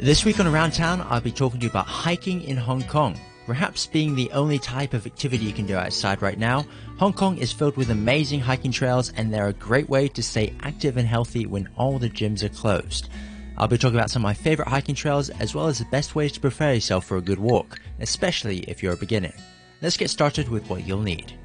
This week on Around Town, I'll be talking to you about hiking in Hong Kong. Perhaps being the only type of activity you can do outside right now, Hong Kong is filled with amazing hiking trails and they're a great way to stay active and healthy when all the gyms are closed. I'll be talking about some of my favorite hiking trails as well as the best ways to prepare yourself for a good walk, especially if you're a beginner. Let's get started with what you'll need.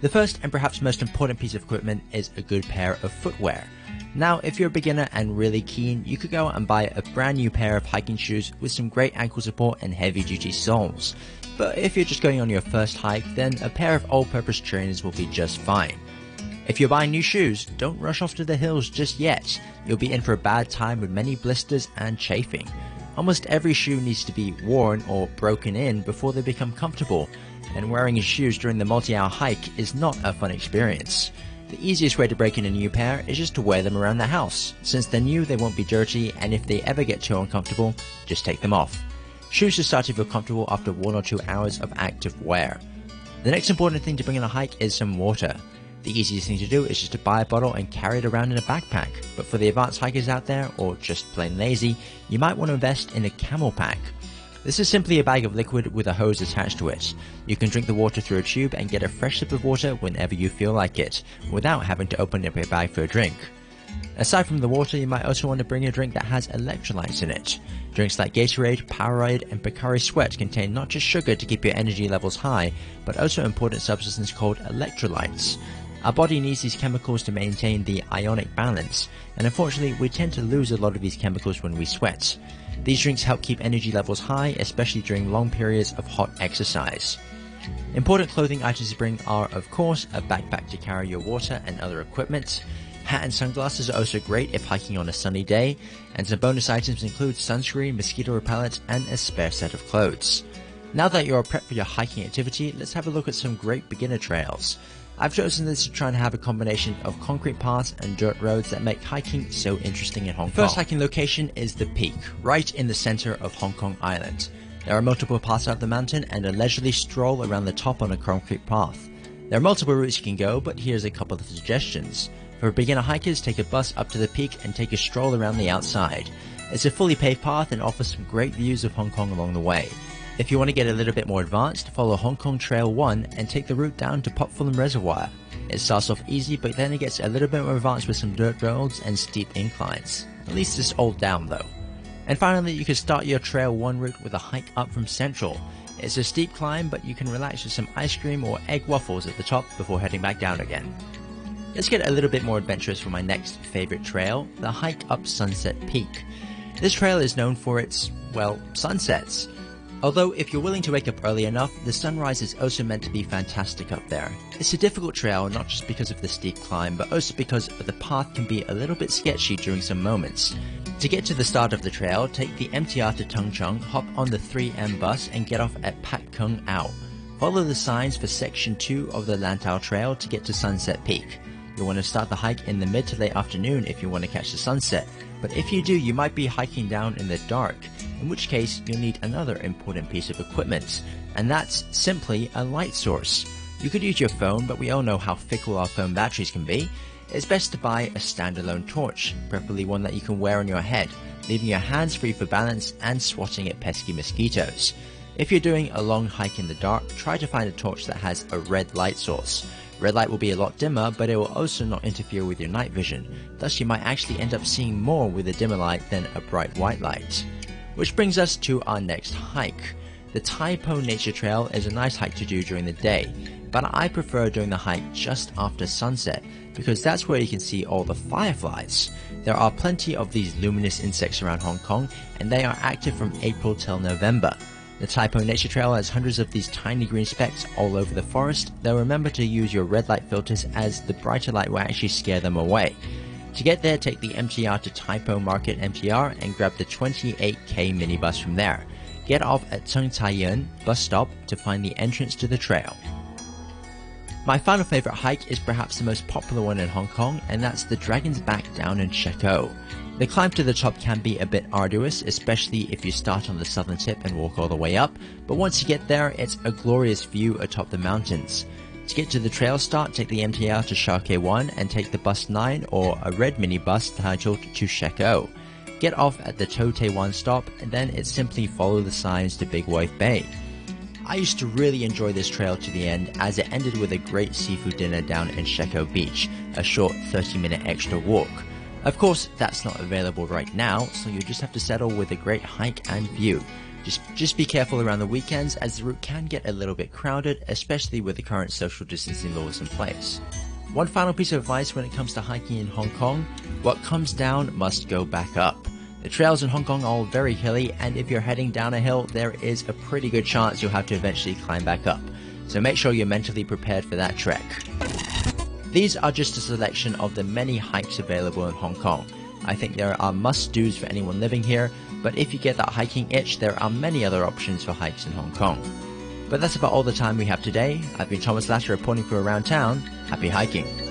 The first and perhaps most important piece of equipment is a good pair of footwear. Now, if you're a beginner and really keen, you could go and buy a brand new pair of hiking shoes with some great ankle support and heavy duty soles. But if you're just going on your first hike, then a pair of all purpose trainers will be just fine. If you're buying new shoes, don't rush off to the hills just yet. You'll be in for a bad time with many blisters and chafing. Almost every shoe needs to be worn or broken in before they become comfortable, and wearing shoes during the multi hour hike is not a fun experience. The easiest way to break in a new pair is just to wear them around the house. Since they're new, they won't be dirty, and if they ever get too uncomfortable, just take them off. Shoes should start to feel comfortable after one or two hours of active wear. The next important thing to bring on a hike is some water. The easiest thing to do is just to buy a bottle and carry it around in a backpack. But for the advanced hikers out there, or just plain lazy, you might want to invest in a CamelBak. This is simply a bag of liquid with a hose attached to it. You can drink the water through a tube and get a fresh sip of water whenever you feel like it, without having to open up your bag for a drink. Aside from the water, you might also want to bring a drink that has electrolytes in it. Drinks like Gatorade, Powerade, and Pocari Sweat contain not just sugar to keep your energy levels high, but also important substances called electrolytes. Our body needs these chemicals to maintain the ionic balance, and unfortunately, we tend to lose a lot of these chemicals when we sweat. These drinks help keep energy levels high, especially during long periods of hot exercise. Important clothing items to bring are, of course, a backpack to carry your water and other equipment. Hat and sunglasses are also great if hiking on a sunny day, and some bonus items include sunscreen, mosquito repellent, and a spare set of clothes. Now that you're prepped for your hiking activity, let's have a look at some great beginner trails. I've chosen this to try and have a combination of concrete paths and dirt roads that make hiking so interesting in Hong Kong. First hiking location is the peak, right in the center of Hong Kong Island. There are multiple paths up the mountain and a leisurely stroll around the top on a concrete path. There are multiple routes you can go, but here's a couple of suggestions. For beginner hikers, take a bus up to the peak and take a stroll around the outside. It's a fully paved path and offers some great views of Hong Kong along the way. If you want to get a little bit more advanced, follow Hong Kong Trail 1 and take the route down to Fullam Reservoir. It starts off easy, but then it gets a little bit more advanced with some dirt roads and steep inclines. At least it's all down though. And finally, you can start your Trail 1 route with a hike up from Central. It's a steep climb, but you can relax with some ice cream or egg waffles at the top before heading back down again. Let's get a little bit more adventurous for my next favorite trail, the hike up Sunset Peak. This trail is known for its, well, sunsets. Although if you're willing to wake up early enough, the sunrise is also meant to be fantastic up there. It's a difficult trail not just because of the steep climb, but also because the path can be a little bit sketchy during some moments. To get to the start of the trail, take the MTR to Tung Chung, hop on the 3M bus and get off at Pak Kung Au. Follow the signs for section 2 of the Lantau Trail to get to Sunset Peak. You'll want to start the hike in the mid to late afternoon if you want to catch the sunset, but if you do, you might be hiking down in the dark in which case you'll need another important piece of equipment, and that's simply a light source. You could use your phone, but we all know how fickle our phone batteries can be. It's best to buy a standalone torch, preferably one that you can wear on your head, leaving your hands free for balance and swatting at pesky mosquitoes. If you're doing a long hike in the dark, try to find a torch that has a red light source. Red light will be a lot dimmer, but it will also not interfere with your night vision. Thus, you might actually end up seeing more with a dimmer light than a bright white light. Which brings us to our next hike. The Tai Po Nature Trail is a nice hike to do during the day, but I prefer doing the hike just after sunset because that's where you can see all the fireflies. There are plenty of these luminous insects around Hong Kong and they are active from April till November. The Tai Po Nature Trail has hundreds of these tiny green specks all over the forest, though remember to use your red light filters as the brighter light will actually scare them away. To get there, take the MTR to Tai Po Market MTR and grab the 28K minibus from there. Get off at Tseung Tai Yuen bus stop to find the entrance to the trail. My final favorite hike is perhaps the most popular one in Hong Kong, and that's the Dragon's Back down in Shek O. The climb to the top can be a bit arduous, especially if you start on the southern tip and walk all the way up, but once you get there, it's a glorious view atop the mountains. To get to the trail start, take the MTR to Shau Kei Wan and take the bus 9 or a red minibus titled to Shek O. get off at the To Tei Wan stop, and then it's simply follow the signs to Big Wave Bay. I used to really enjoy this trail to the end as it ended with a great seafood dinner down in Shek O Beach, a short 30 minute extra walk. Of course, that's not available right now, so you just have to settle with a great hike and view. Just, just be careful around the weekends as the route can get a little bit crowded, especially with the current social distancing laws in place. One final piece of advice when it comes to hiking in Hong Kong what comes down must go back up. The trails in Hong Kong are all very hilly, and if you're heading down a hill, there is a pretty good chance you'll have to eventually climb back up. So make sure you're mentally prepared for that trek. These are just a selection of the many hikes available in Hong Kong. I think there are must do's for anyone living here, but if you get that hiking itch, there are many other options for hikes in Hong Kong. But that's about all the time we have today. I've been Thomas Lasser reporting for Around Town. Happy hiking!